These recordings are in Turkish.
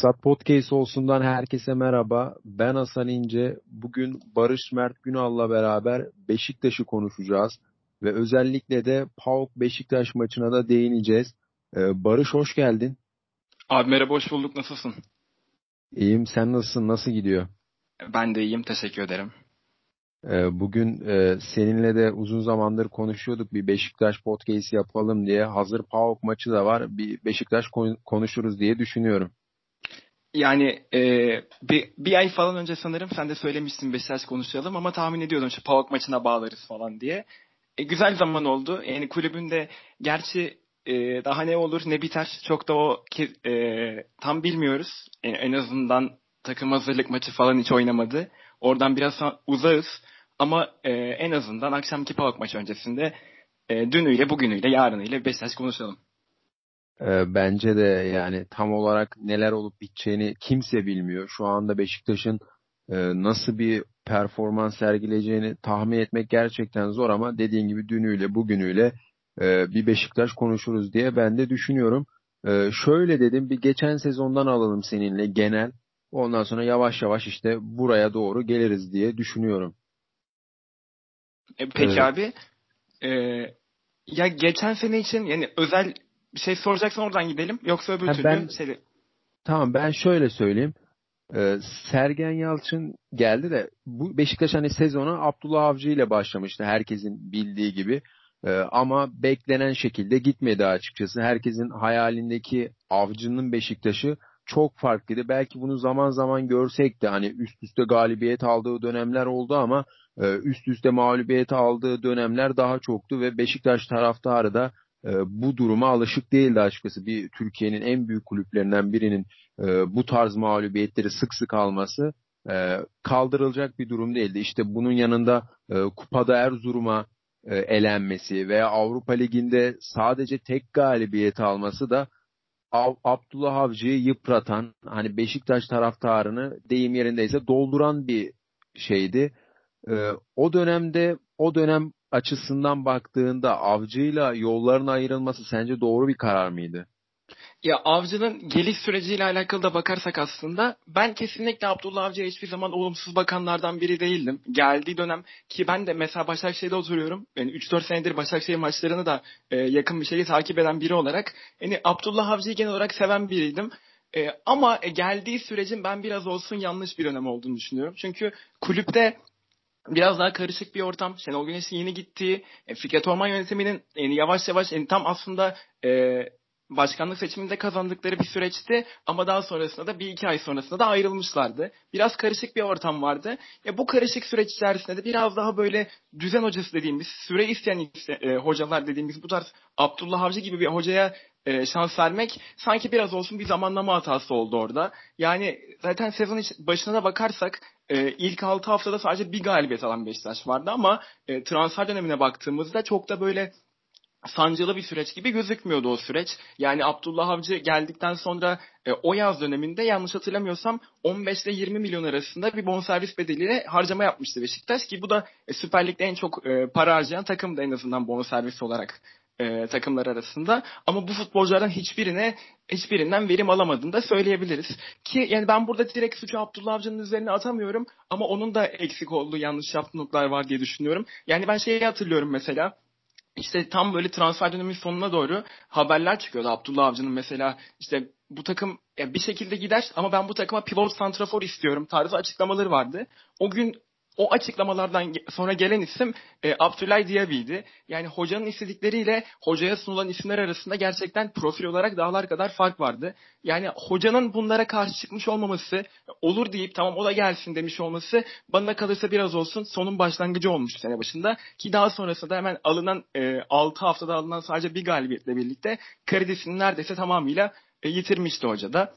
Aksat Podcast olsundan herkese merhaba. Ben Hasan İnce. Bugün Barış Mert Günal'la beraber Beşiktaş'ı konuşacağız. Ve özellikle de PAOK Beşiktaş maçına da değineceğiz. Ee, Barış hoş geldin. Abi merhaba hoş bulduk. Nasılsın? İyiyim. Sen nasılsın? Nasıl gidiyor? Ben de iyiyim. Teşekkür ederim. Ee, bugün e, seninle de uzun zamandır konuşuyorduk. Bir Beşiktaş podcast yapalım diye. Hazır PAOK maçı da var. Bir Beşiktaş konuşuruz diye düşünüyorum. Yani e, bir, bir ay falan önce sanırım sen de söylemişsin Beşiktaş konuşalım ama tahmin ediyordum işte PAOK maçına bağlarız falan diye. E, güzel zaman oldu. Yani kulübünde gerçi e, daha ne olur ne biter çok da o e, tam bilmiyoruz. E, en azından takım hazırlık maçı falan hiç oynamadı. Oradan biraz uzağız ama e, en azından akşamki PAOK maçı öncesinde e, dünüyle bugünüyle yarınıyla Beşiktaş konuşalım. Ee, bence de yani tam olarak neler olup biteceğini kimse bilmiyor. Şu anda Beşiktaş'ın e, nasıl bir performans sergileyeceğini tahmin etmek gerçekten zor ama dediğin gibi dünüyle bugünüyle e, bir Beşiktaş konuşuruz diye ben de düşünüyorum. E, şöyle dedim bir geçen sezondan alalım seninle genel. Ondan sonra yavaş yavaş işte buraya doğru geliriz diye düşünüyorum. E, peki evet. abi. E, ya geçen sene için yani özel bir şey soracaksan oradan gidelim. Yoksa öbür ha, türlü ben, şey... Tamam ben şöyle söyleyeyim. Ee, Sergen Yalçın geldi de bu Beşiktaş hani sezona Abdullah Avcı ile başlamıştı herkesin bildiği gibi. Ee, ama beklenen şekilde gitmedi açıkçası. Herkesin hayalindeki Avcı'nın Beşiktaş'ı çok farklıydı. Belki bunu zaman zaman görsek de hani üst üste galibiyet aldığı dönemler oldu ama e, üst üste mağlubiyet aldığı dönemler daha çoktu ve Beşiktaş taraftarı da e, bu duruma alışık değildi açıkçası. Bir Türkiye'nin en büyük kulüplerinden birinin e, bu tarz mağlubiyetleri sık sık alması e, kaldırılacak bir durum değildi. İşte bunun yanında e, Kupada Erzurum'a elenmesi veya Avrupa Ligi'nde sadece tek galibiyet alması da Abdullah Avcı'yı yıpratan, hani Beşiktaş taraftarını deyim yerindeyse dolduran bir şeydi. Ee, o dönemde o dönem açısından baktığında avcıyla yolların ayrılması sence doğru bir karar mıydı? Ya Avcı'nın geliş süreciyle alakalı da bakarsak aslında ben kesinlikle Abdullah Avcı'ya hiçbir zaman olumsuz bakanlardan biri değildim. Geldiği dönem ki ben de mesela Başakşehir'de oturuyorum. Yani 3-4 senedir Başakşehir maçlarını da e, yakın bir şekilde takip eden biri olarak yani Abdullah Avcı'yı genel olarak seven biriydim. E, ama e, geldiği sürecin ben biraz olsun yanlış bir dönem olduğunu düşünüyorum. Çünkü kulüpte biraz daha karışık bir ortam. Şenol Güneş'in yeni gittiği, e, Fikret Orman yönetiminin yani yavaş yavaş yani tam aslında e, başkanlık seçiminde kazandıkları bir süreçti ama daha sonrasında da bir iki ay sonrasında da ayrılmışlardı. Biraz karışık bir ortam vardı. Ya bu karışık süreç içerisinde de biraz daha böyle düzen hocası dediğimiz, süre isteyen e, hocalar dediğimiz bu tarz Abdullah Avcı gibi bir hocaya e, şans vermek sanki biraz olsun bir zamanlama hatası oldu orada. Yani zaten sezon başına da bakarsak e, ilk 6 haftada sadece bir galibiyet alan Beşiktaş vardı ama e, transfer dönemine baktığımızda çok da böyle sancılı bir süreç gibi gözükmüyordu o süreç. Yani Abdullah Avcı geldikten sonra e, o yaz döneminde yanlış hatırlamıyorsam 15 ile 20 milyon arasında bir bonservis bedeliyle harcama yapmıştı Beşiktaş ki bu da e, Süper Lig'de en çok e, para harcayan takım da en azından bonservis olarak e, takımlar arasında. Ama bu futbolculardan hiçbirine hiçbirinden verim alamadığını da söyleyebiliriz. Ki yani ben burada direkt suçu Abdullah Avcı'nın üzerine atamıyorum ama onun da eksik olduğu yanlış yaptığı noktalar var diye düşünüyorum. Yani ben şeyi hatırlıyorum mesela işte tam böyle transfer dönemin sonuna doğru haberler çıkıyordu Abdullah Avcı'nın mesela işte bu takım bir şekilde gider ama ben bu takıma pivot santrafor istiyorum tarzı açıklamaları vardı. O gün o açıklamalardan sonra gelen isim e, Abdülay Diaby'di. Yani hocanın istedikleriyle hocaya sunulan isimler arasında gerçekten profil olarak dağlar kadar fark vardı. Yani hocanın bunlara karşı çıkmış olmaması, olur deyip tamam o da gelsin demiş olması bana kalırsa biraz olsun sonun başlangıcı olmuş sene başında. Ki daha sonrasında hemen alınan e, 6 haftada alınan sadece bir galibiyetle birlikte kredisini neredeyse tamamıyla e, yitirmişti hoca da.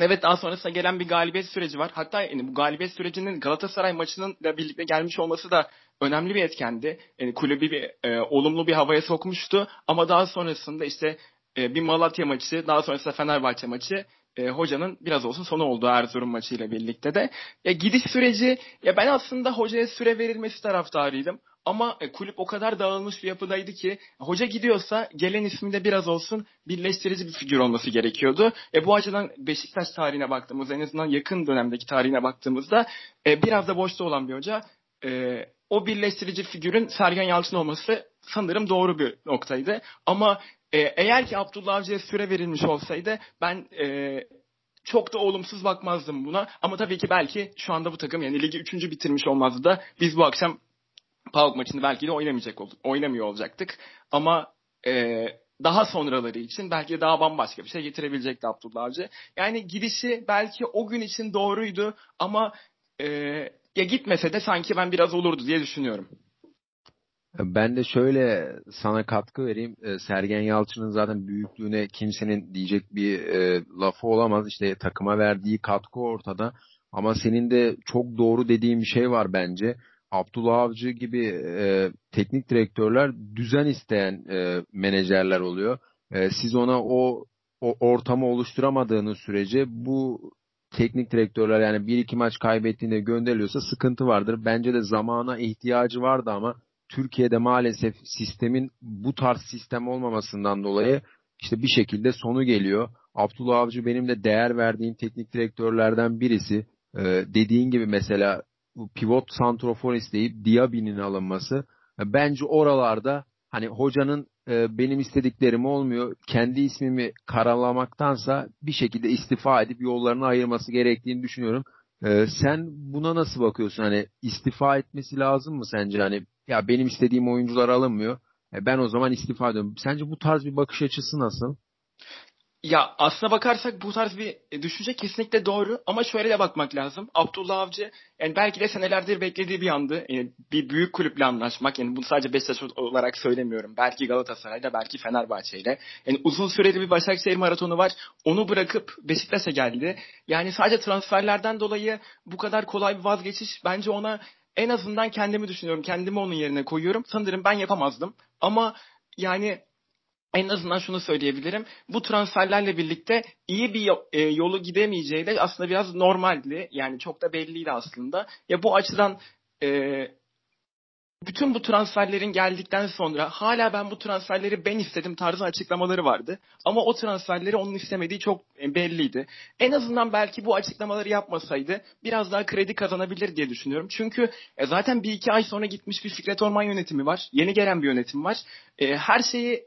Evet daha sonrasında gelen bir galibiyet süreci var. Hatta yani bu galibiyet sürecinin Galatasaray maçının da birlikte gelmiş olması da önemli bir etkendi. Yani kulübü bir e, olumlu bir havaya sokmuştu. Ama daha sonrasında işte e, bir Malatya maçı, daha sonrasında Fenerbahçe maçı e, hocanın biraz olsun sonu oldu Erzurum maçıyla birlikte de. Ya gidiş süreci ya ben aslında hocaya süre verilmesi taraftarıydım. Ama e, kulüp o kadar dağılmış bir yapıdaydı ki hoca gidiyorsa gelen isminde biraz olsun birleştirici bir figür olması gerekiyordu. E, bu açıdan Beşiktaş tarihine baktığımızda en azından yakın dönemdeki tarihine baktığımızda e, biraz da boşta olan bir hoca. E, o birleştirici figürün Sergen Yalçın olması sanırım doğru bir noktaydı. Ama e, eğer ki Abdullah Avcı'ya süre verilmiş olsaydı ben e, çok da olumsuz bakmazdım buna. Ama tabii ki belki şu anda bu takım yani ligi üçüncü bitirmiş olmazdı da biz bu akşam PAOK maçını belki de oynamayacak oynamıyor olacaktık. Ama e, daha sonraları için belki de daha bambaşka bir şey getirebilecekti Abdullah Avcı. Yani gidişi belki o gün için doğruydu ama e, ya gitmese de sanki ben biraz olurdu diye düşünüyorum. Ben de şöyle sana katkı vereyim. E, Sergen Yalçın'ın zaten büyüklüğüne kimsenin diyecek bir e, lafı olamaz. İşte takıma verdiği katkı ortada. Ama senin de çok doğru dediğin bir şey var bence. Abdullah Avcı gibi e, teknik direktörler düzen isteyen e, menajerler oluyor. E, siz ona o, o ortamı oluşturamadığınız sürece bu teknik direktörler yani bir iki maç kaybettiğinde gönderiliyorsa sıkıntı vardır. Bence de zamana ihtiyacı vardı ama Türkiye'de maalesef sistemin bu tarz sistem olmamasından dolayı işte bir şekilde sonu geliyor. Abdullah Avcı benim de değer verdiğim teknik direktörlerden birisi. Ee, dediğin gibi mesela pivot santrofor isteyip Diaby'nin alınması. Bence oralarda hani hocanın e, benim istediklerim olmuyor. Kendi ismimi karalamaktansa bir şekilde istifa edip yollarını ayırması gerektiğini düşünüyorum. E, sen buna nasıl bakıyorsun? Hani istifa etmesi lazım mı sence? Hani ya benim istediğim oyuncular alınmıyor. E, ben o zaman istifa ediyorum. Sence bu tarz bir bakış açısı nasıl? Ya aslına bakarsak bu tarz bir e, düşünce kesinlikle doğru ama şöyle de bakmak lazım. Abdullah Avcı yani belki de senelerdir beklediği bir andı. Yani bir büyük kulüple anlaşmak. Yani bunu sadece Beşiktaş olarak söylemiyorum. Belki Galatasaray'da, belki Fenerbahçe'yle. Yani uzun süreli bir Başakşehir maratonu var. Onu bırakıp Beşiktaş'a geldi. Yani sadece transferlerden dolayı bu kadar kolay bir vazgeçiş bence ona en azından kendimi düşünüyorum. Kendimi onun yerine koyuyorum. Sanırım ben yapamazdım. Ama yani en azından şunu söyleyebilirim. Bu transferlerle birlikte iyi bir e, yolu gidemeyeceği de aslında biraz normaldi. Yani çok da belliydi aslında. Ya bu açıdan e, bütün bu transferlerin geldikten sonra hala ben bu transferleri ben istedim tarzı açıklamaları vardı. Ama o transferleri onun istemediği çok e, belliydi. En azından belki bu açıklamaları yapmasaydı biraz daha kredi kazanabilir diye düşünüyorum. Çünkü zaten bir iki ay sonra gitmiş bir Fikret Orman yönetimi var. Yeni gelen bir yönetim var. Her şeyi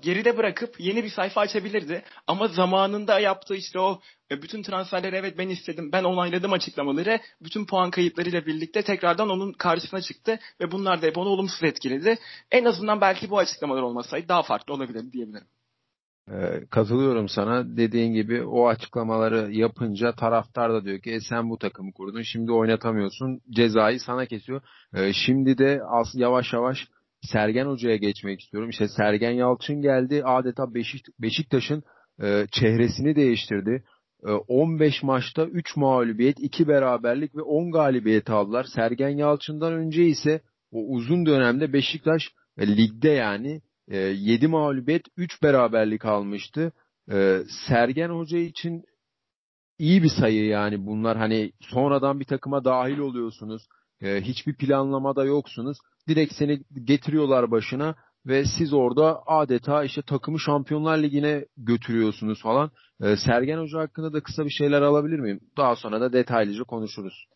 geride bırakıp yeni bir sayfa açabilirdi. Ama zamanında yaptığı işte o e, bütün transferleri evet ben istedim, ben onayladım açıklamaları bütün puan kayıplarıyla birlikte tekrardan onun karşısına çıktı ve bunlar da hep onu olumsuz etkiledi. En azından belki bu açıklamalar olmasaydı daha farklı olabilir diyebilirim. Ee, katılıyorum sana. Dediğin gibi o açıklamaları yapınca taraftar da diyor ki e, sen bu takımı kurdun şimdi oynatamıyorsun cezayı sana kesiyor. Ee, şimdi de az yavaş yavaş Sergen Hoca'ya geçmek istiyorum. İşte Sergen Yalçın geldi. Adeta Beşik, Beşiktaş'ın e, çehresini değiştirdi. E, 15 maçta 3 mağlubiyet, 2 beraberlik ve 10 galibiyet aldılar. Sergen Yalçın'dan önce ise o uzun dönemde Beşiktaş e, ligde yani e, 7 mağlubiyet, 3 beraberlik almıştı. E, Sergen Hoca için iyi bir sayı yani bunlar. Hani sonradan bir takıma dahil oluyorsunuz. E, hiçbir planlamada yoksunuz direkt seni getiriyorlar başına ve siz orada adeta işte takımı Şampiyonlar Ligi'ne götürüyorsunuz falan. E, Sergen Hoca hakkında da kısa bir şeyler alabilir miyim? Daha sonra da detaylıca konuşuruz.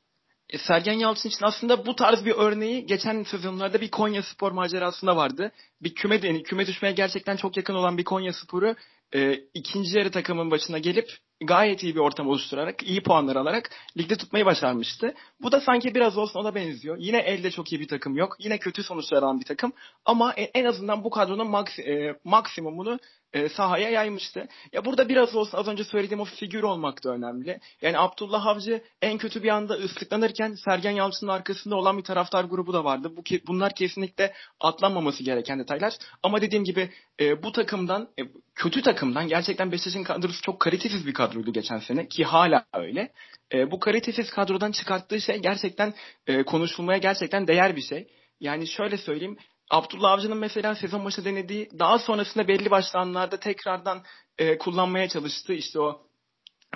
E, Sergen Yalçın için aslında bu tarz bir örneği geçen sezonlarda bir Konya Spor macerasında vardı. Bir küme küme düşmeye gerçekten çok yakın olan bir Konya Spor'u e, ikinci yarı takımın başına gelip gayet iyi bir ortam oluşturarak, iyi puanlar alarak ligde tutmayı başarmıştı. Bu da sanki biraz olsun ona benziyor. Yine elde çok iyi bir takım yok. Yine kötü sonuçlar alan bir takım. Ama en azından bu kadronun maks e, maksimumunu e, sahaya yaymıştı. Ya burada biraz olsun az önce söylediğim o figür olmak da önemli. Yani Abdullah Avcı en kötü bir anda ıslıklanırken Sergen Yalçın'ın arkasında olan bir taraftar grubu da vardı. Bu bunlar kesinlikle atlanmaması gereken detaylar. Ama dediğim gibi e, bu takımdan e, kötü takımdan gerçekten Beşiktaş'ın kadrosu çok kalitesiz bir kadroydu geçen sene ki hala öyle. E, bu kalitesiz kadrodan çıkarttığı şey gerçekten e, konuşulmaya gerçekten değer bir şey. Yani şöyle söyleyeyim Abdullah Avcı'nın mesela sezon başı denediği daha sonrasında belli başlı anlarda tekrardan e, kullanmaya çalıştığı işte o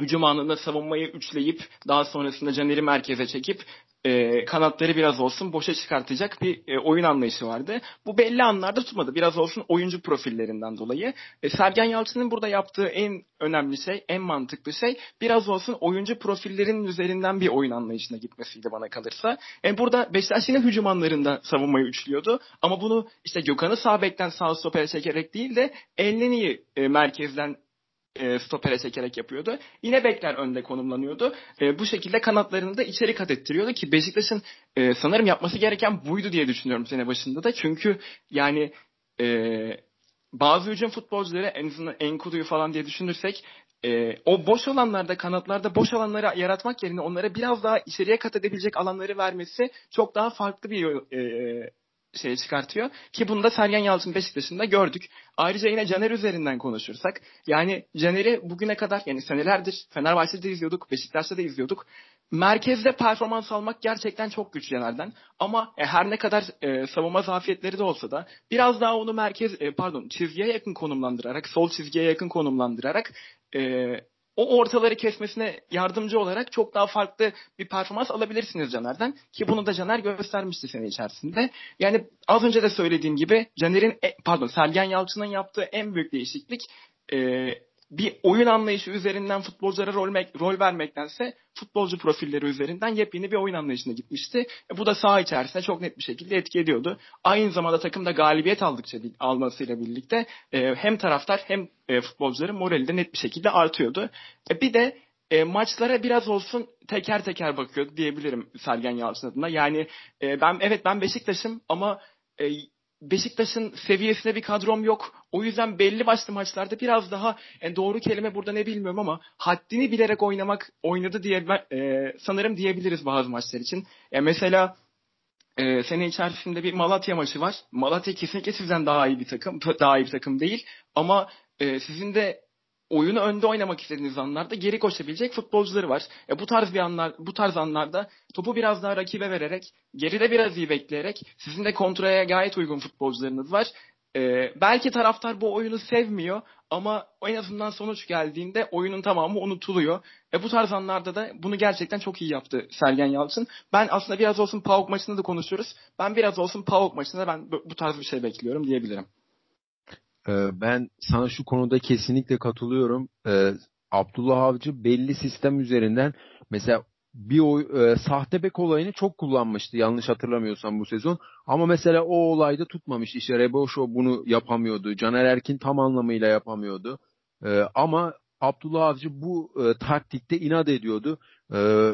hücum anında savunmayı üçleyip daha sonrasında Caner'i merkeze çekip e, kanatları biraz olsun boşa çıkartacak bir e, oyun anlayışı vardı. Bu belli anlarda tutmadı. Biraz olsun oyuncu profillerinden dolayı. E, Sergen Yalçın'ın burada yaptığı en önemli şey, en mantıklı şey biraz olsun oyuncu profillerinin üzerinden bir oyun anlayışına gitmesiydi bana kalırsa. E, burada Beşiktaş yine hücum anlarında savunmayı üçlüyordu. Ama bunu işte Gökhan'ı sağ bekten sağ stopere çekerek değil de Elneni'yi e, merkezden e, stopere çekerek yapıyordu. Yine bekler önde konumlanıyordu. E, bu şekilde kanatlarını da içeri kat ettiriyordu ki Beşiktaş'ın e, sanırım yapması gereken buydu diye düşünüyorum sene başında da. Çünkü yani e, bazı hücum futbolcuları en azından Enkudu'yu falan diye düşünürsek e, o boş alanlarda kanatlarda boş alanları yaratmak yerine onlara biraz daha içeriye kat edebilecek alanları vermesi çok daha farklı bir e, şeye çıkartıyor. Ki bunu da Sergen Yalçın Beşiktaş'ında gördük. Ayrıca yine Caner üzerinden konuşursak. Yani Caner'i bugüne kadar yani senelerdir Fenerbahçe'de izliyorduk, Beşiktaş'ta da izliyorduk. Merkezde performans almak gerçekten çok güç Caner'den. Ama e, her ne kadar e, savunma zafiyetleri de olsa da biraz daha onu merkez e, pardon çizgiye yakın konumlandırarak, sol çizgiye yakın konumlandırarak e, o ortaları kesmesine yardımcı olarak çok daha farklı bir performans alabilirsiniz Caner'den. Ki bunu da Caner göstermişti sene içerisinde. Yani az önce de söylediğim gibi Caner'in e, pardon Sergen Yalçın'ın yaptığı en büyük değişiklik e, bir oyun anlayışı üzerinden futbolculara rol, rol vermektense futbolcu profilleri üzerinden yepyeni bir oyun anlayışına gitmişti. E, bu da saha içerisinde çok net bir şekilde etki ediyordu. Aynı zamanda takımda galibiyet aldıkça almasıyla birlikte e, hem taraftar hem e, futbolcuların morali de net bir şekilde artıyordu. E, bir de e, maçlara biraz olsun teker teker bakıyordu diyebilirim Sergen Yalçın adına. Yani e, ben evet ben Beşiktaş'ım ama e, Beşiktaş'ın seviyesinde bir kadrom yok. O yüzden belli başlı maçlarda biraz daha yani doğru kelime burada ne bilmiyorum ama haddini bilerek oynamak oynadı diye e, sanırım diyebiliriz bazı maçlar için. E, mesela e, sene içerisinde bir Malatya maçı var. Malatya kesinlikle sizden daha iyi bir takım, daha iyi bir takım değil. Ama e, sizin de oyunu önde oynamak istediğiniz anlarda geri koşabilecek futbolcuları var. E, bu tarz bir anlar, bu tarz anlarda topu biraz daha rakibe vererek, geride biraz iyi bekleyerek sizin de kontraya gayet uygun futbolcularınız var. E, belki taraftar bu oyunu sevmiyor ama en azından sonuç geldiğinde oyunun tamamı unutuluyor. E, bu tarz anlarda da bunu gerçekten çok iyi yaptı Sergen Yalçın. Ben aslında biraz olsun PAOK maçında da konuşuyoruz. Ben biraz olsun PAOK maçında ben bu tarz bir şey bekliyorum diyebilirim. Ee, ben sana şu konuda kesinlikle katılıyorum. Ee, Abdullah Avcı belli sistem üzerinden mesela bir oy, e, sahte bek olayını çok kullanmıştı yanlış hatırlamıyorsam bu sezon. Ama mesela o olayda tutmamış. İşte Reboşo bunu yapamıyordu. Caner Erkin tam anlamıyla yapamıyordu. Ee, ama Abdullah Avcı bu e, taktikte inat ediyordu. Ee,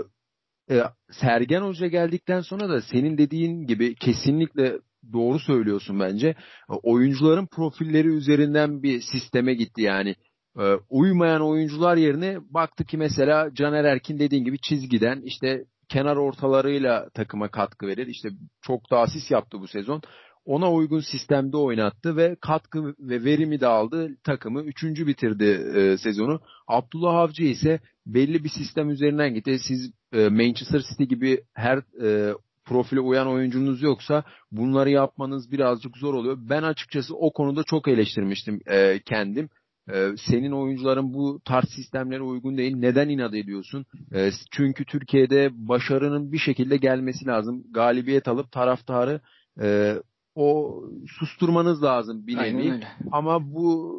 e, Sergen Hoca geldikten sonra da senin dediğin gibi kesinlikle doğru söylüyorsun bence. Oyuncuların profilleri üzerinden bir sisteme gitti yani. Ee, uymayan oyuncular yerine baktı ki mesela Caner Erkin dediğin gibi çizgiden işte kenar ortalarıyla takıma katkı verir. İşte çok da asist yaptı bu sezon. Ona uygun sistemde oynattı ve katkı ve verimi de aldı. Takımı üçüncü bitirdi e, sezonu. Abdullah Avcı ise belli bir sistem üzerinden gitti. Siz e, Manchester City gibi her e, profile uyan oyuncunuz yoksa bunları yapmanız birazcık zor oluyor. Ben açıkçası o konuda çok eleştirmiştim e, kendim. E, senin oyuncuların bu tarz sistemlere uygun değil. Neden inat ediyorsun? E, çünkü Türkiye'de başarının bir şekilde gelmesi lazım. Galibiyet alıp taraftarı e, o susturmanız lazım bir nevi. Ama bu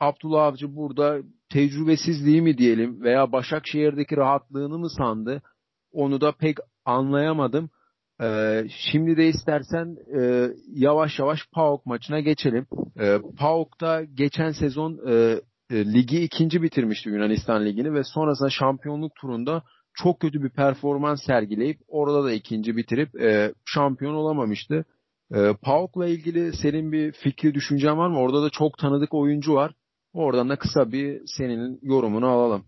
Abdullah Avcı burada tecrübesizliği mi diyelim veya Başakşehir'deki rahatlığını mı sandı? Onu da pek anlayamadım. Ee, şimdi de istersen e, yavaş yavaş PAOK maçına geçelim. Ee, PAOK'ta geçen sezon e, e, ligi ikinci bitirmişti Yunanistan ligini ve sonrasında şampiyonluk turunda çok kötü bir performans sergileyip orada da ikinci bitirip e, şampiyon olamamıştı. E, PAOK'la ilgili senin bir fikri düşüncen var mı? Orada da çok tanıdık oyuncu var. Oradan da kısa bir senin yorumunu alalım.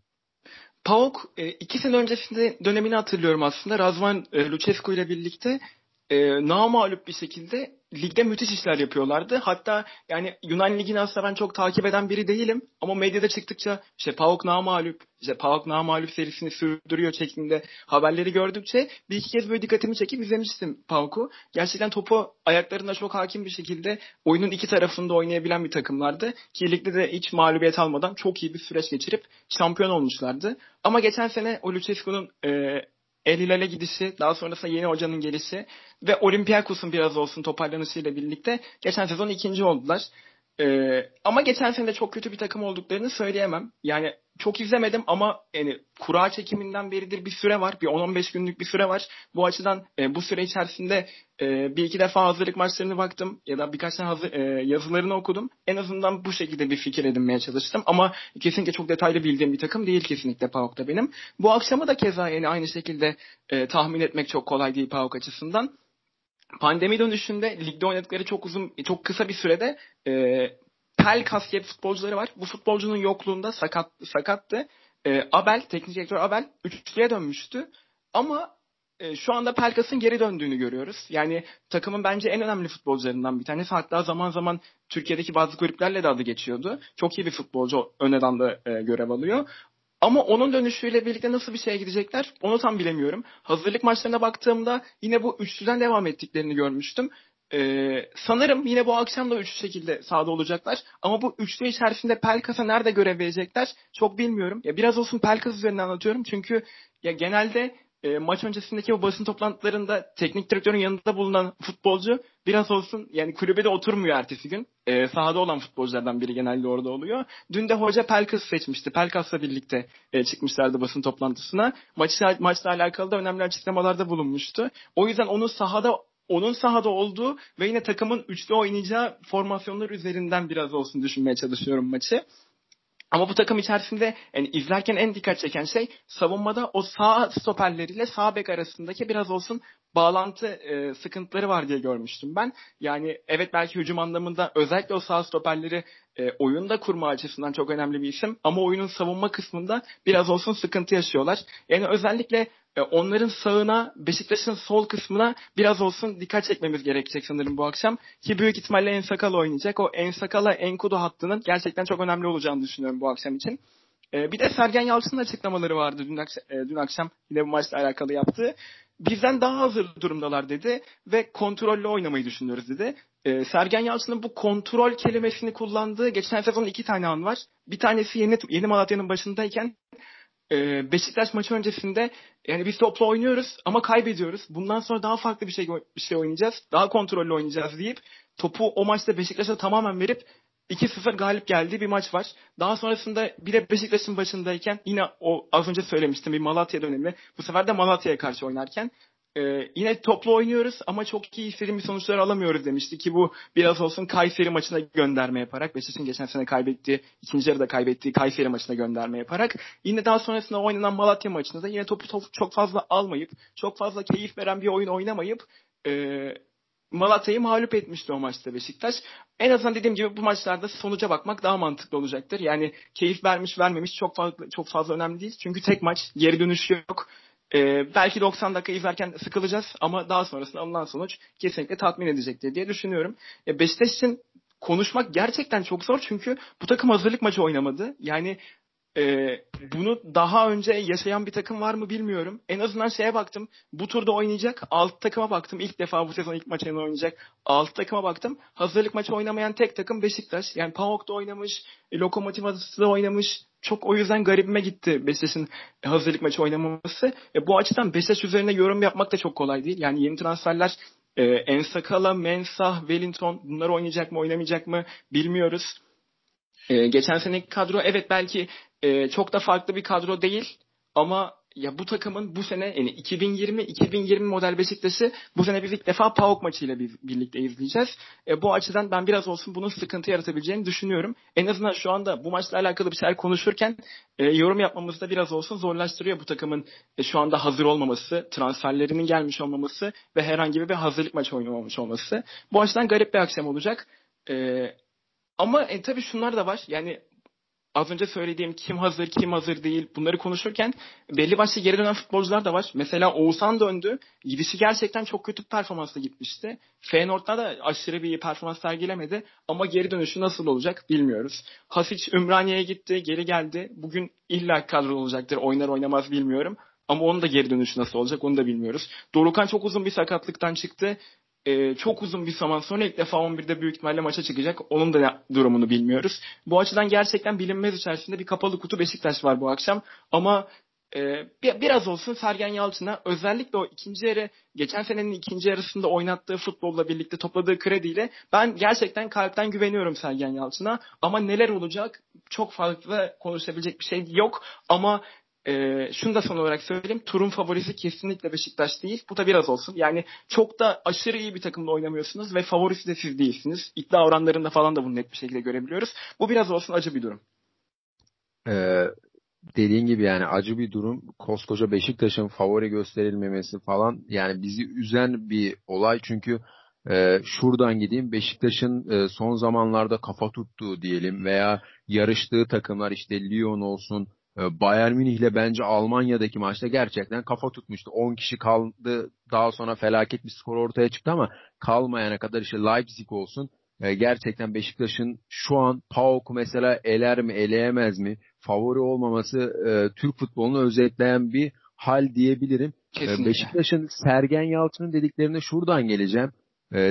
PAOK e, iki sene öncesinde dönemini hatırlıyorum aslında. Razvan e, Lucescu ile birlikte e, namalup bir şekilde ligde müthiş işler yapıyorlardı. Hatta yani Yunan Ligi'ni aslında ben çok takip eden biri değilim. Ama medyada çıktıkça işte PAOK namalup, işte PAOK namalup serisini sürdürüyor şeklinde haberleri gördükçe bir iki kez böyle dikkatimi çekip izlemiştim PAOK'u. Gerçekten topu ayaklarında çok hakim bir şekilde oyunun iki tarafında oynayabilen bir takımlardı. Ki ligde de hiç mağlubiyet almadan çok iyi bir süreç geçirip şampiyon olmuşlardı. Ama geçen sene o Lucescu'nun e, El Hilal'e gidişi, daha sonrasında yeni hocanın gelişi ve Olympiakos'un biraz olsun toparlanışıyla birlikte geçen sezon ikinci oldular. Ee, ama geçen sene de çok kötü bir takım olduklarını söyleyemem. Yani çok izlemedim ama yani kura çekiminden beridir bir süre var. Bir 10-15 günlük bir süre var. Bu açıdan e, bu süre içerisinde e, bir iki defa hazırlık maçlarını baktım ya da birkaç tane hazır, e, yazılarını okudum. En azından bu şekilde bir fikir edinmeye çalıştım. Ama kesinlikle çok detaylı bildiğim bir takım değil kesinlikle PAOK'ta benim. Bu akşamı da keza yani aynı şekilde e, tahmin etmek çok kolay değil PAOK açısından pandemi dönüşünde ligde oynadıkları çok uzun, çok kısa bir sürede e, Pel kasket futbolcuları var. Bu futbolcunun yokluğunda sakat sakattı. E, Abel, teknik direktör Abel üçlüye dönmüştü. Ama e, şu anda Pelkas'ın geri döndüğünü görüyoruz. Yani takımın bence en önemli futbolcularından bir tanesi. Hatta zaman zaman Türkiye'deki bazı kulüplerle de adı geçiyordu. Çok iyi bir futbolcu ön adamda e, görev alıyor. Ama onun dönüşüyle birlikte nasıl bir şeye gidecekler onu tam bilemiyorum. Hazırlık maçlarına baktığımda yine bu üçlüden devam ettiklerini görmüştüm. Ee, sanırım yine bu akşam da üçlü şekilde sahada olacaklar. Ama bu üçlü içerisinde Pelkas'a nerede görev verecekler çok bilmiyorum. Ya biraz olsun Pelkas üzerinden anlatıyorum çünkü ya genelde e, maç öncesindeki o basın toplantılarında teknik direktörün yanında bulunan futbolcu biraz olsun yani kulübede oturmuyor ertesi gün. E, sahada olan futbolculardan biri genelde orada oluyor. Dün de hoca Pelkas seçmişti. Pelkas'la birlikte e, çıkmışlardı basın toplantısına. Maçla, maçla alakalı da önemli açıklamalarda bulunmuştu. O yüzden onun sahada onun sahada olduğu ve yine takımın üçlü oynayacağı formasyonlar üzerinden biraz olsun düşünmeye çalışıyorum maçı. Ama bu takım içerisinde yani izlerken en dikkat çeken şey savunmada o sağ stoperleriyle sağ bek arasındaki biraz olsun bağlantı e, sıkıntıları var diye görmüştüm ben. Yani evet belki hücum anlamında özellikle o sağ stoperleri e, oyunda kurma açısından çok önemli bir isim ama oyunun savunma kısmında biraz olsun sıkıntı yaşıyorlar. Yani özellikle e, onların sağına Beşiktaş'ın sol kısmına biraz olsun dikkat çekmemiz gerekecek sanırım bu akşam. Ki büyük ihtimalle Ensakala oynayacak. O Ensakala Enkudu hattının gerçekten çok önemli olacağını düşünüyorum bu akşam için. E, bir de Sergen Yalçın'ın açıklamaları vardı dün akşam, e, dün akşam yine bu maçla alakalı yaptığı. Bizden daha hazır durumdalar dedi ve kontrollü oynamayı düşünüyoruz dedi. Sergen Yalçın'ın bu kontrol kelimesini kullandığı geçen sezon iki tane an var. Bir tanesi yeni, yeni Malatya'nın başındayken e, Beşiktaş maçı öncesinde yani biz topla oynuyoruz ama kaybediyoruz. Bundan sonra daha farklı bir şey bir şey oynayacağız. Daha kontrollü oynayacağız deyip topu o maçta Beşiktaş'a tamamen verip 2-0 galip geldiği bir maç var. Daha sonrasında bir de Beşiktaş'ın başındayken yine o az önce söylemiştim bir Malatya dönemi. Bu sefer de Malatya'ya karşı oynarken ee, yine toplu oynuyoruz ama çok iyi istediğim bir sonuçlar alamıyoruz demişti ki bu biraz olsun Kayseri maçına gönderme yaparak Beşiktaş'ın geçen sene kaybettiği, ikinci yarıda kaybettiği Kayseri maçına gönderme yaparak yine daha sonrasında oynanan Malatya maçında da yine topu, topu çok fazla almayıp çok fazla keyif veren bir oyun oynamayıp e, Malatya'yı mağlup etmişti o maçta Beşiktaş. En azından dediğim gibi bu maçlarda sonuca bakmak daha mantıklı olacaktır. Yani keyif vermiş vermemiş çok fazla çok fazla önemli değil. Çünkü tek maç geri dönüş yok. Ee, belki 90 dakika izlerken sıkılacağız ama daha sonrasında alınan sonuç kesinlikle tatmin edecektir diye düşünüyorum. E, Beşiktaş için konuşmak gerçekten çok zor çünkü bu takım hazırlık maçı oynamadı. Yani e, bunu daha önce yaşayan bir takım var mı bilmiyorum. En azından şeye baktım. Bu turda oynayacak alt takıma baktım. İlk defa bu sezon ilk maçını oynayacak alt takıma baktım. Hazırlık maçı oynamayan tek takım Beşiktaş. Yani PAOK'ta oynamış, Lokomotiv Adası'da oynamış. Çok o yüzden garibime gitti Beşiktaş'ın hazırlık maçı oynamaması. E, bu açıdan Beşiktaş üzerine yorum yapmak da çok kolay değil. Yani yeni transferler e, Ensakala, Mensah, Wellington bunlar oynayacak mı oynamayacak mı bilmiyoruz. E, geçen seneki kadro evet belki e, çok da farklı bir kadro değil ama ya bu takımın bu sene yani 2020-2020 model Beşiktaş'ı bu sene biz ilk defa PAOK maçıyla biz birlikte izleyeceğiz. E, bu açıdan ben biraz olsun bunun sıkıntı yaratabileceğini düşünüyorum. En azından şu anda bu maçla alakalı bir şeyler konuşurken e, yorum yapmamızda biraz olsun zorlaştırıyor bu takımın e, şu anda hazır olmaması, transferlerinin gelmiş olmaması ve herhangi bir hazırlık maçı oynamamış olması. Bu açıdan garip bir akşam olacak. E, ama e, tabii şunlar da var. Yani az önce söylediğim kim hazır kim hazır değil bunları konuşurken belli başlı geri dönen futbolcular da var. Mesela Oğuzhan döndü. Gidişi gerçekten çok kötü bir performansla gitmişti. Feyenoord'da da aşırı bir performans sergilemedi ama geri dönüşü nasıl olacak bilmiyoruz. Hasic Ümraniye'ye gitti, geri geldi. Bugün illa kadro olacaktır. Oynar oynamaz bilmiyorum. Ama onun da geri dönüşü nasıl olacak onu da bilmiyoruz. Dorukan çok uzun bir sakatlıktan çıktı e, çok uzun bir zaman sonra ilk defa 11'de büyük ihtimalle maça çıkacak. Onun da durumunu bilmiyoruz. Bu açıdan gerçekten bilinmez içerisinde bir kapalı kutu Beşiktaş var bu akşam. Ama e, biraz olsun Sergen Yalçın'a özellikle o ikinci yarı geçen senenin ikinci yarısında oynattığı futbolla birlikte topladığı krediyle ben gerçekten kalpten güveniyorum Sergen Yalçın'a ama neler olacak çok fazla konuşabilecek bir şey yok ama e, şunu da son olarak söyleyeyim. Turun favorisi kesinlikle Beşiktaş değil. Bu da biraz olsun. Yani çok da aşırı iyi bir takımda oynamıyorsunuz ve favorisi de siz değilsiniz. İddia oranlarında falan da bunu net bir şekilde görebiliyoruz. Bu biraz olsun acı bir durum. Ee, dediğin gibi yani acı bir durum. Koskoca Beşiktaş'ın favori gösterilmemesi falan yani bizi üzen bir olay çünkü e, şuradan gideyim Beşiktaş'ın e, son zamanlarda kafa tuttuğu diyelim veya yarıştığı takımlar işte Lyon olsun, Bayern Münih ile bence Almanya'daki maçta gerçekten kafa tutmuştu. 10 kişi kaldı. Daha sonra felaket bir skor ortaya çıktı ama kalmayana kadar işte Leipzig olsun. Ee, gerçekten Beşiktaş'ın şu an PAOK mesela eler mi eleyemez mi favori olmaması e, Türk futbolunu özetleyen bir hal diyebilirim. Ee, Kesinlikle. Beşiktaş'ın Sergen Yalçın'ın dediklerine şuradan geleceğim.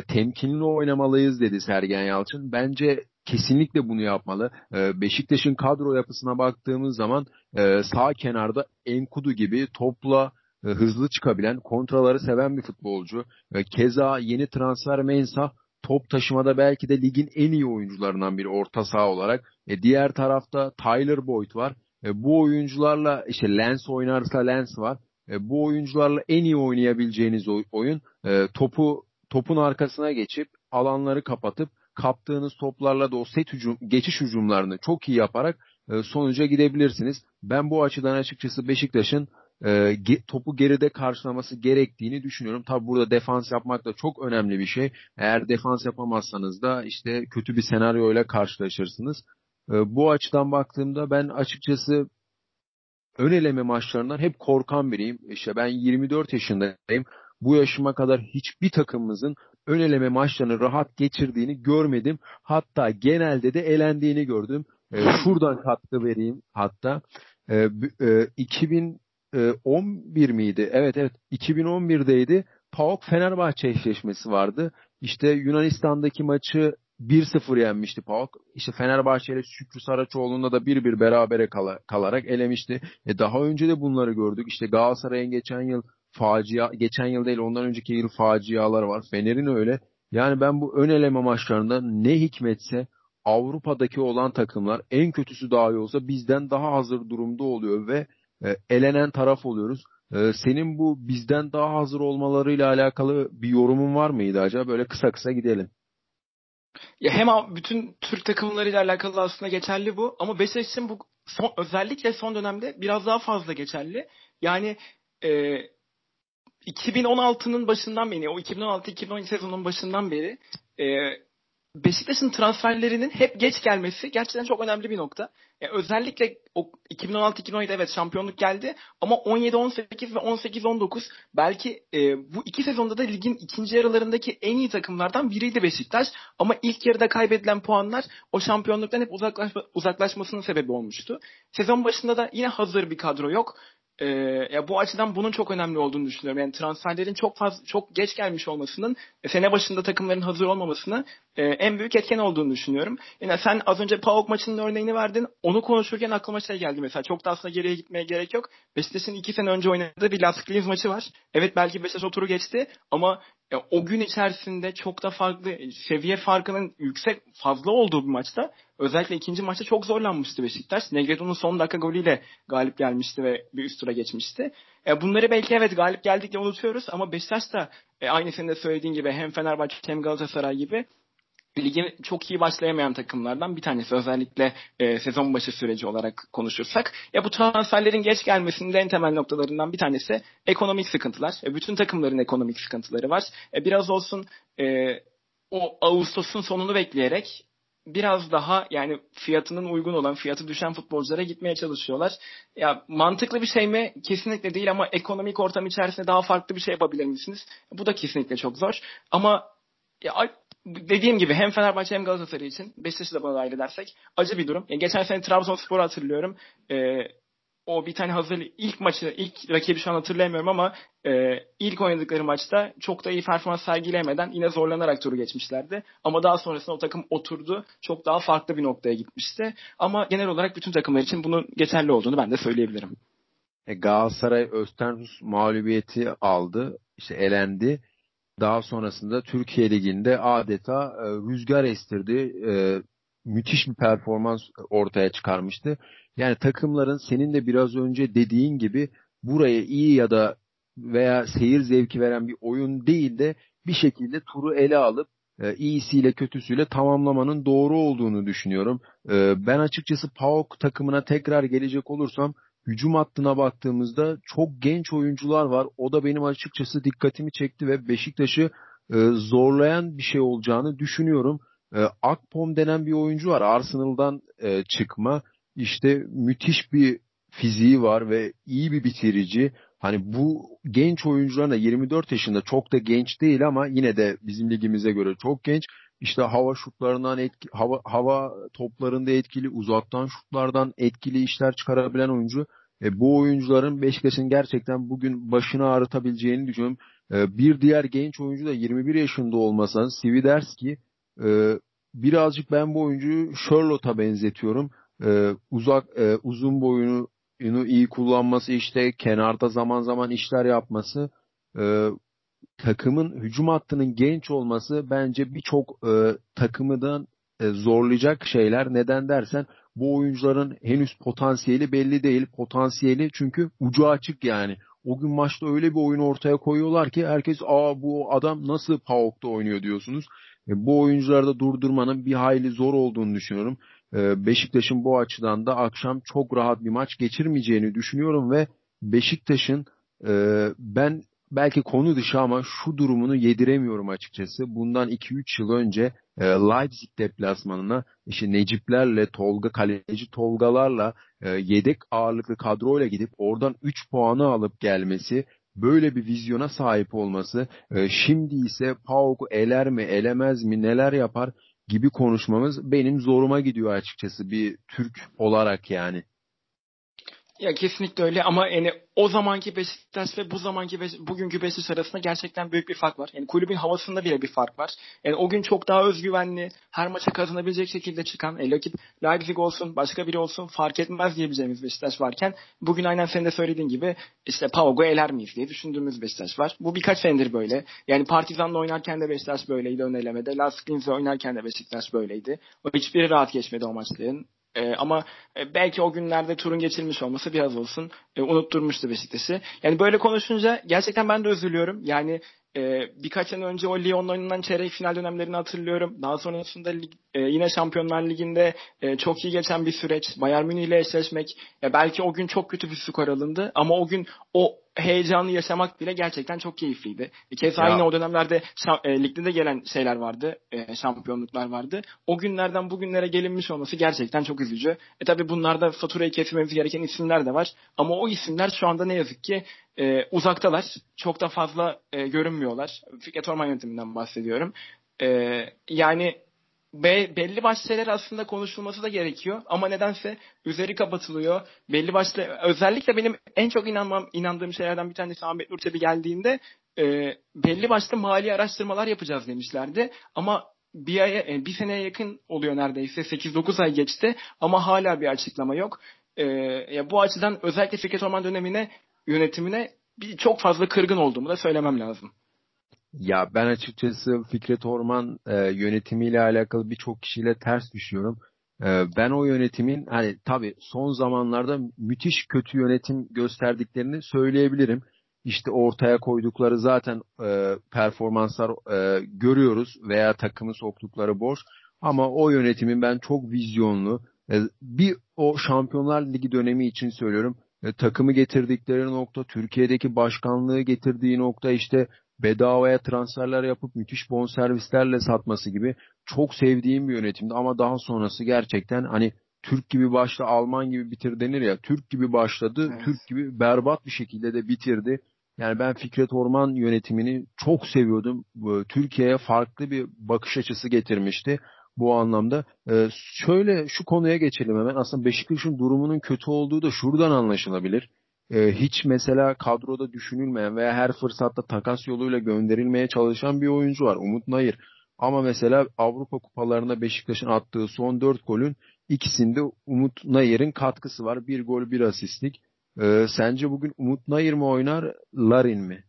Temkinli oynamalıyız dedi Sergen Yalçın. Bence kesinlikle bunu yapmalı. Ee, Beşiktaş'ın kadro yapısına baktığımız zaman e, sağ kenarda Enkudu gibi topla e, hızlı çıkabilen, kontraları seven bir futbolcu. E, keza yeni transfer Mensa top taşımada belki de ligin en iyi oyuncularından biri orta saha olarak. diğer tarafta Tyler Boyd var. bu oyuncularla işte Lens oynarsa Lens var. bu oyuncularla en iyi oynayabileceğiniz oyun topu topun arkasına geçip alanları kapatıp kaptığınız toplarla da o set hücum, geçiş hücumlarını çok iyi yaparak e, sonuca gidebilirsiniz. Ben bu açıdan açıkçası Beşiktaş'ın e, topu geride karşılaması gerektiğini düşünüyorum. Tabi burada defans yapmak da çok önemli bir şey. Eğer defans yapamazsanız da işte kötü bir senaryoyla karşılaşırsınız. E, bu açıdan baktığımda ben açıkçası ön eleme maçlarından hep korkan biriyim. İşte ben 24 yaşındayım. Bu yaşıma kadar hiçbir takımımızın ön eleme maçlarını rahat geçirdiğini görmedim. Hatta genelde de elendiğini gördüm. E, şuradan katkı vereyim hatta. E, e, 2011 miydi? Evet evet 2011'deydi. PAOK Fenerbahçe eşleşmesi vardı. İşte Yunanistan'daki maçı 1-0 yenmişti PAOK. İşte Fenerbahçe ile Şükrü Saraçoğlu'nda da 1-1 berabere kala, kalarak elemişti. E daha önce de bunları gördük. İşte Galatasaray'ın geçen yıl facia geçen yıl değil ondan önceki yıl facialar var. Fener'in öyle. Yani ben bu ön eleme maçlarında ne hikmetse Avrupa'daki olan takımlar en kötüsü dahi olsa bizden daha hazır durumda oluyor ve e, elenen taraf oluyoruz. E, senin bu bizden daha hazır olmalarıyla alakalı bir yorumun var mıydı acaba? Böyle kısa kısa gidelim. Ya hem bütün Türk takımlarıyla alakalı aslında geçerli bu ama Beşiktaş için bu son, özellikle son dönemde biraz daha fazla geçerli. Yani e, 2016'nın başından beri, o 2016-2017 sezonunun başından beri e, Beşiktaş'ın transferlerinin hep geç gelmesi gerçekten çok önemli bir nokta. Yani özellikle o 2016-2017 evet şampiyonluk geldi ama 17-18 ve 18-19 belki e, bu iki sezonda da ligin ikinci yarılarındaki en iyi takımlardan biriydi Beşiktaş. Ama ilk yarıda kaybedilen puanlar o şampiyonluktan hep uzaklaşma, uzaklaşmasının sebebi olmuştu. Sezon başında da yine hazır bir kadro yok. Ee, ya bu açıdan bunun çok önemli olduğunu düşünüyorum. Yani transferlerin çok fazla çok geç gelmiş olmasının e, sene başında takımların hazır olmamasını e, en büyük etken olduğunu düşünüyorum. Yani sen az önce PAOK maçının örneğini verdin. Onu konuşurken aklıma şey geldi mesela. Çok da aslında geriye gitmeye gerek yok. Beşiktaş'ın iki sene önce oynadığı bir Linz maçı var. Evet belki Beşiktaş o turu geçti ama ya, o gün içerisinde çok da farklı seviye farkının yüksek fazla olduğu bir maçta özellikle ikinci maçta çok zorlanmıştı Beşiktaş. Negredo'nun son dakika golüyle galip gelmişti ve bir üst tura geçmişti. E, bunları belki evet galip geldik diye unutuyoruz ama Beşiktaş da e, aynı senin de söylediğin gibi hem Fenerbahçe hem Galatasaray gibi ligi çok iyi başlayamayan takımlardan bir tanesi. Özellikle e, sezon başı süreci olarak konuşursak. Ya bu transferlerin geç gelmesinin en temel noktalarından bir tanesi ekonomik sıkıntılar. E, bütün takımların ekonomik sıkıntıları var. E, biraz olsun e, o Ağustos'un sonunu bekleyerek biraz daha yani fiyatının uygun olan, fiyatı düşen futbolculara gitmeye çalışıyorlar. Ya mantıklı bir şey mi? Kesinlikle değil ama ekonomik ortam içerisinde daha farklı bir şey yapabilir misiniz? Bu da kesinlikle çok zor. Ama ya dediğim gibi hem Fenerbahçe hem Galatasaray için Beşiktaş'ı da buna dahil edersek acı bir durum. Yani geçen sene Trabzonspor'u hatırlıyorum. Ee, o bir tane hazır ilk maçı, ilk rakibi şu an hatırlayamıyorum ama e, ilk oynadıkları maçta çok da iyi performans sergileyemeden yine zorlanarak turu geçmişlerdi. Ama daha sonrasında o takım oturdu. Çok daha farklı bir noktaya gitmişti. Ama genel olarak bütün takımlar için bunun geçerli olduğunu ben de söyleyebilirim. E, Galatasaray Östernus mağlubiyeti aldı. İşte elendi. Daha sonrasında Türkiye Ligi'nde adeta e, rüzgar estirdi. E, müthiş bir performans ortaya çıkarmıştı. Yani takımların senin de biraz önce dediğin gibi buraya iyi ya da veya seyir zevki veren bir oyun değil de bir şekilde turu ele alıp e, iyisiyle kötüsüyle tamamlamanın doğru olduğunu düşünüyorum. E, ben açıkçası PAOK takımına tekrar gelecek olursam hücum hattına baktığımızda çok genç oyuncular var. O da benim açıkçası dikkatimi çekti ve Beşiktaş'ı e, zorlayan bir şey olacağını düşünüyorum. E, Akpom denen bir oyuncu var. Arsenal'dan e, çıkma. İşte müthiş bir fiziği var ve iyi bir bitirici. Hani bu genç oyuncuların da 24 yaşında çok da genç değil ama yine de bizim ligimize göre çok genç. İşte hava şutlarından etki, hava, hava toplarında etkili, uzaktan şutlardan etkili işler çıkarabilen oyuncu. E, bu oyuncuların Beşiktaş'ın gerçekten bugün başını ağrıtabileceğini düşünüyorum. E, bir diğer genç oyuncu da 21 yaşında olmasa Sviderski e, birazcık ben bu oyuncuyu Charlotte'a benzetiyorum. E, uzak e, uzun boyunu iyi kullanması işte kenarda zaman zaman işler yapması e, takımın hücum hattının genç olması bence birçok e, takımıdan e, zorlayacak şeyler. Neden dersen bu oyuncuların henüz potansiyeli belli değil. Potansiyeli çünkü ucu açık yani. O gün maçta öyle bir oyun ortaya koyuyorlar ki herkes aa bu adam nasıl PAOK'ta oynuyor diyorsunuz. E, bu oyuncuları da durdurmanın bir hayli zor olduğunu düşünüyorum. E, Beşiktaş'ın bu açıdan da akşam çok rahat bir maç geçirmeyeceğini düşünüyorum ve Beşiktaş'ın e, ben belki konu dışı ama şu durumunu yediremiyorum açıkçası. Bundan 2-3 yıl önce e, Leipzig deplasmanına işte Neciplerle, Tolga, kaleci Tolgalarla e, yedek ağırlıklı kadroyla gidip oradan 3 puanı alıp gelmesi böyle bir vizyona sahip olması, e, şimdi ise PAOK'u eler mi, elemez mi, neler yapar gibi konuşmamız benim zoruma gidiyor açıkçası bir Türk olarak yani. Ya kesinlikle öyle ama yani o zamanki Beşiktaş ve bu zamanki Beş bugünkü Beşiktaş arasında gerçekten büyük bir fark var. Yani kulübün havasında bile bir fark var. Yani o gün çok daha özgüvenli, her maça kazanabilecek şekilde çıkan, el rakip Leipzig olsun, başka biri olsun fark etmez diyebileceğimiz Beşiktaş varken bugün aynen senin de söylediğin gibi işte Paog'u eler miyiz diye düşündüğümüz Beşiktaş var. Bu birkaç senedir böyle. Yani Partizan'la oynarken de Beşiktaş böyleydi ön elemede. Las oynarken de Beşiktaş böyleydi. O hiçbiri rahat geçmedi o maçların. E, ama belki o günlerde turun geçilmiş olması biraz olsun e, unutturmuştu Beşiktaş'ı. Yani böyle konuşunca gerçekten ben de üzülüyorum. Yani e, birkaç sene önce o Lyon'la oynanan çeyrek final dönemlerini hatırlıyorum. Daha sonrasında lig, e, yine Şampiyonlar Ligi'nde e, çok iyi geçen bir süreç. Bayern Münih ile eşleşmek. E, belki o gün çok kötü bir skor alındı ama o gün o heyecanı yaşamak bile gerçekten çok keyifliydi. Bir kez ya. aynı o dönemlerde e, ligde de gelen şeyler vardı. E, şampiyonluklar vardı. O günlerden bugünlere gelinmiş olması gerçekten çok üzücü. E tabi bunlarda faturayı kesmemiz gereken isimler de var. Ama o isimler şu anda ne yazık ki e, uzaktalar. Çok da fazla e, görünmüyorlar. Fikret Orman yönetiminden bahsediyorum. E, yani be, belli başlı şeyler aslında konuşulması da gerekiyor ama nedense üzeri kapatılıyor. Belli başlı özellikle benim en çok inanmam inandığım şeylerden bir tanesi Ahmet Nur geldiğinde e, belli başlı mali araştırmalar yapacağız demişlerdi ama bir aya, e, bir seneye yakın oluyor neredeyse 8-9 ay geçti ama hala bir açıklama yok. E, ya bu açıdan özellikle Fikret Orman dönemine yönetimine bir çok fazla kırgın olduğumu da söylemem lazım. Ya ben açıkçası Fikret Orman e, yönetimiyle alakalı birçok kişiyle ters düşüyorum. E, ben o yönetimin hani tabii son zamanlarda müthiş kötü yönetim gösterdiklerini söyleyebilirim. İşte ortaya koydukları zaten e, performanslar e, görüyoruz veya takımı soktukları borç. Ama o yönetimin ben çok vizyonlu, e, bir o Şampiyonlar Ligi dönemi için söylüyorum. E, takımı getirdikleri nokta, Türkiye'deki başkanlığı getirdiği nokta işte bedavaya transferler yapıp müthiş bonservislerle satması gibi çok sevdiğim bir yönetimdi ama daha sonrası gerçekten hani Türk gibi başla Alman gibi bitir denir ya. Türk gibi başladı, evet. Türk gibi berbat bir şekilde de bitirdi. Yani ben Fikret Orman yönetimini çok seviyordum. Türkiye'ye farklı bir bakış açısı getirmişti bu anlamda. Ee, şöyle şu konuya geçelim hemen. Aslında Beşiktaş'ın durumunun kötü olduğu da şuradan anlaşılabilir. Ee, hiç mesela kadroda düşünülmeyen veya her fırsatta takas yoluyla gönderilmeye çalışan bir oyuncu var. Umut Nayır. Ama mesela Avrupa kupalarında Beşiktaş'ın attığı son 4 golün ikisinde Umut Nayır'ın katkısı var. Bir gol bir asistlik. Ee, sence bugün Umut Nayır mı oynar, Larin mi?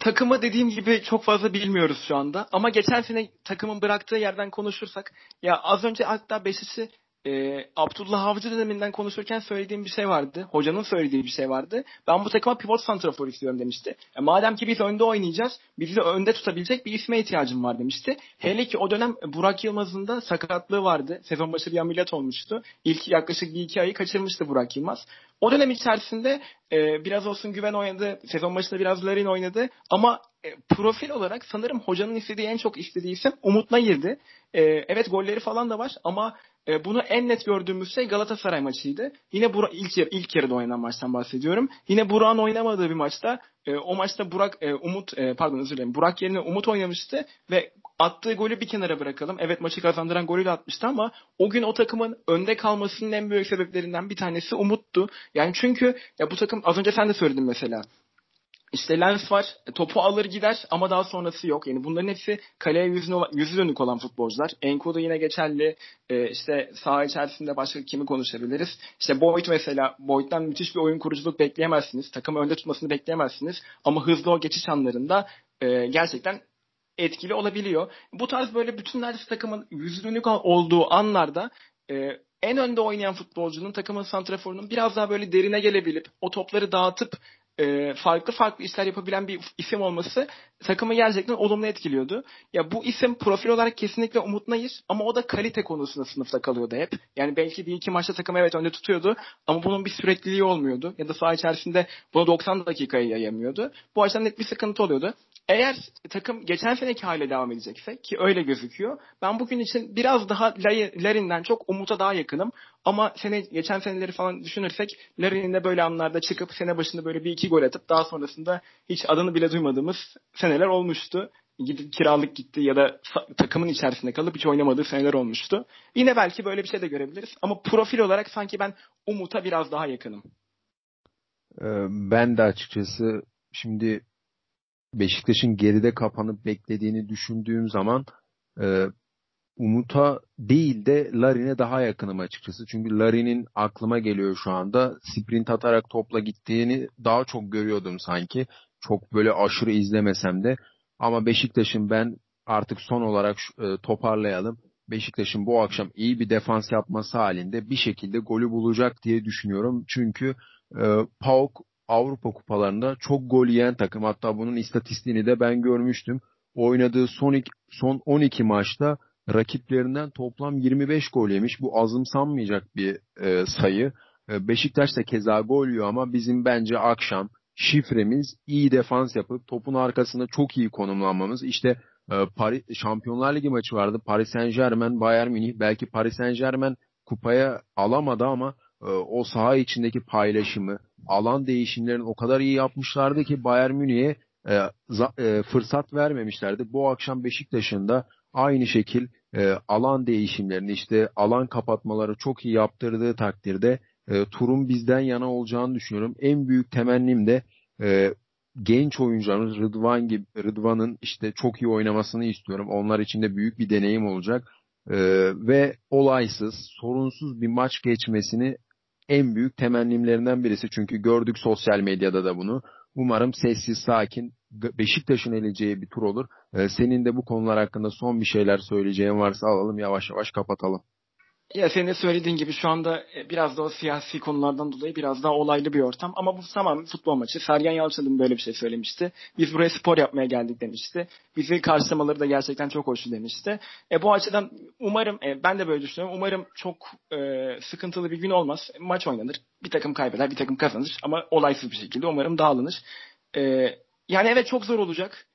Takımı dediğim gibi çok fazla bilmiyoruz şu anda. Ama geçen sene takımın bıraktığı yerden konuşursak ya az önce hatta Beşiktaş'ı e, Abdullah Avcı döneminden konuşurken söylediğim bir şey vardı. Hocanın söylediği bir şey vardı. Ben bu takıma pivot santrafor istiyorum demişti. E, madem ki biz önde oynayacağız, bizi önde tutabilecek bir isme ihtiyacım var demişti. Hele ki o dönem Burak Yılmaz'ın da sakatlığı vardı. Sezon başı bir ameliyat olmuştu. İlk yaklaşık bir iki ayı kaçırmıştı Burak Yılmaz. O dönem içerisinde e, biraz olsun güven oynadı. Sezon başında biraz Larin oynadı. Ama e, profil olarak sanırım hocanın istediği en çok istediği isim Umut Nayir'di. E, evet golleri falan da var ama e, bunu en net gördüğümüz şey Galatasaray maçıydı. Yine Bura, ilk, yer, ilk yarıda oynanan maçtan bahsediyorum. Yine Burak'ın oynamadığı bir maçta e, o maçta Burak e, Umut e, pardon özür dilerim. Burak yerine Umut oynamıştı ve attığı golü bir kenara bırakalım. Evet maçı kazandıran golü de atmıştı ama o gün o takımın önde kalmasının en büyük sebeplerinden bir tanesi Umut'tu. Yani çünkü ya bu takım az önce sen de söyledin mesela. İşte Lens var. E, topu alır gider ama daha sonrası yok. Yani bunların hepsi kaleye yüzüne, yüzü dönük olan futbolcular. Enkodu yine geçerli. Ee, işte saha içerisinde başka kimi konuşabiliriz? İşte Boyd mesela. Boyd'dan müthiş bir oyun kuruculuk bekleyemezsiniz. Takımı önde tutmasını bekleyemezsiniz. Ama hızlı o geçiş anlarında e, gerçekten etkili olabiliyor. Bu tarz böyle bütün neredeyse takımın yüzü dönük olduğu anlarda e, en önde oynayan futbolcunun takımın santraforunun biraz daha böyle derine gelebilip o topları dağıtıp e, farklı farklı işler yapabilen bir isim olması takımı gerçekten olumlu etkiliyordu. Ya bu isim profil olarak kesinlikle Umut Nayır ama o da kalite konusunda sınıfta kalıyordu hep. Yani belki bir iki maçta takımı evet önde tutuyordu ama bunun bir sürekliliği olmuyordu. Ya da saha içerisinde bunu 90 dakikaya yayamıyordu. Bu açıdan net bir sıkıntı oluyordu. Eğer takım geçen seneki hale devam edecekse ki öyle gözüküyor. Ben bugün için biraz daha Larin'den çok Umut'a daha yakınım. Ama sene, geçen seneleri falan düşünürsek Larin'in de böyle anlarda çıkıp sene başında böyle bir iki gol atıp daha sonrasında hiç adını bile duymadığımız seneler olmuştu. Gidip kiralık gitti ya da takımın içerisinde kalıp hiç oynamadığı seneler olmuştu. Yine belki böyle bir şey de görebiliriz. Ama profil olarak sanki ben Umut'a biraz daha yakınım. Ee, ben de açıkçası şimdi Beşiktaş'ın geride kapanıp beklediğini düşündüğüm zaman e, Umut'a değil de Larin'e daha yakınım açıkçası. Çünkü Larin'in aklıma geliyor şu anda. Sprint atarak topla gittiğini daha çok görüyordum sanki. Çok böyle aşırı izlemesem de. Ama Beşiktaş'ın ben artık son olarak e, toparlayalım. Beşiktaş'ın bu akşam iyi bir defans yapması halinde bir şekilde golü bulacak diye düşünüyorum. Çünkü e, PAOK Avrupa kupalarında çok gol yiyen takım. Hatta bunun istatistiğini de ben görmüştüm. Oynadığı son, iki, son 12 maçta rakiplerinden toplam 25 gol yemiş. Bu azımsanmayacak bir e, sayı. E, Beşiktaş da keza gol yiyor ama bizim bence akşam şifremiz iyi defans yapıp topun arkasında çok iyi konumlanmamız. İşte e, Paris Şampiyonlar Ligi maçı vardı. Paris Saint Germain, Bayern Münih. Belki Paris Saint Germain kupaya alamadı ama o saha içindeki paylaşımı, alan değişimlerini o kadar iyi yapmışlardı ki Bayern Münih'e e, e, fırsat vermemişlerdi. Bu akşam Beşiktaş'ın da aynı şekil e, alan değişimlerini işte alan kapatmaları çok iyi yaptırdığı takdirde turun bizden yana olacağını düşünüyorum. En büyük temennim de genç oyuncularımız Rıdvan gibi Rıdvan'ın işte çok iyi oynamasını istiyorum. Onlar için de büyük bir deneyim olacak. E, ve olaysız, sorunsuz bir maç geçmesini en büyük temennimlerinden birisi. Çünkü gördük sosyal medyada da bunu. Umarım sessiz, sakin, Beşiktaş'ın eleceği bir tur olur. Ee, senin de bu konular hakkında son bir şeyler söyleyeceğin varsa alalım yavaş yavaş kapatalım. Ya senin de söylediğin gibi şu anda e, biraz da o siyasi konulardan dolayı biraz daha olaylı bir ortam. Ama bu tamamen futbol maçı. Sergen Yalçın'ın böyle bir şey söylemişti. Biz buraya spor yapmaya geldik demişti. Bizi karşılamaları da gerçekten çok hoştu demişti. E, bu açıdan umarım, e, ben de böyle düşünüyorum. Umarım çok e, sıkıntılı bir gün olmaz. Maç oynanır. Bir takım kaybeder, bir takım kazanır. Ama olaysız bir şekilde umarım dağılınır. E, yani evet çok zor olacak.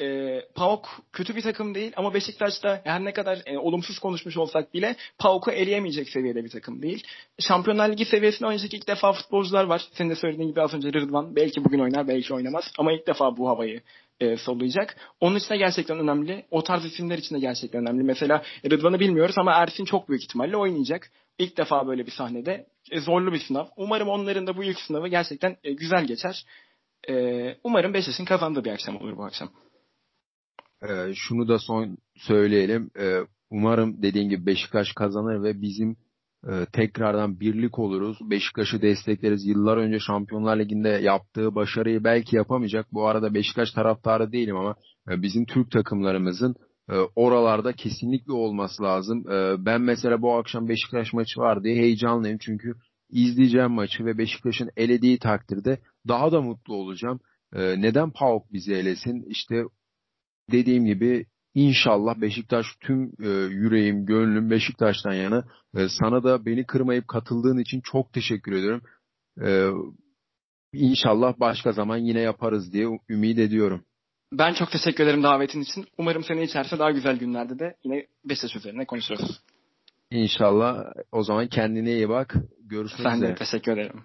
E, PAOK kötü bir takım değil ama Beşiktaş'ta her ne kadar e, olumsuz konuşmuş olsak bile PAOK'u eleyemeyecek seviyede bir takım değil. Şampiyonlar Ligi seviyesinde oynayacak ilk defa futbolcular var. Senin de söylediğin gibi az önce Rıdvan belki bugün oynar belki oynamaz ama ilk defa bu havayı e, sollayacak. Onun için de gerçekten önemli. O tarz isimler için de gerçekten önemli. Mesela Rıdvan'ı bilmiyoruz ama Ersin çok büyük ihtimalle oynayacak. İlk defa böyle bir sahnede. E, zorlu bir sınav. Umarım onların da bu ilk sınavı gerçekten e, güzel geçer. E, umarım Beşiktaş'ın kazandığı bir akşam olur bu akşam. E, şunu da son söyleyelim. E, umarım dediğin gibi Beşiktaş kazanır ve bizim e, tekrardan birlik oluruz. Beşiktaş'ı destekleriz. Yıllar önce Şampiyonlar Ligi'nde yaptığı başarıyı belki yapamayacak. Bu arada Beşiktaş taraftarı değilim ama e, bizim Türk takımlarımızın e, oralarda kesinlikle olması lazım. E, ben mesela bu akşam Beşiktaş maçı var diye heyecanlıyım. Çünkü izleyeceğim maçı ve Beşiktaş'ın elediği takdirde daha da mutlu olacağım. E, neden PAOK bizi elesin? İşte dediğim gibi İnşallah Beşiktaş tüm e, yüreğim, gönlüm Beşiktaş'tan yana. E, sana da beni kırmayıp katıldığın için çok teşekkür ediyorum. E, inşallah başka zaman yine yaparız diye ümit ediyorum. Ben çok teşekkür ederim davetin için. Umarım seni içerse daha güzel günlerde de yine Beşiktaş üzerine konuşuruz. İnşallah. O zaman kendine iyi bak. Görüşmek Sen üzere. de teşekkür ederim.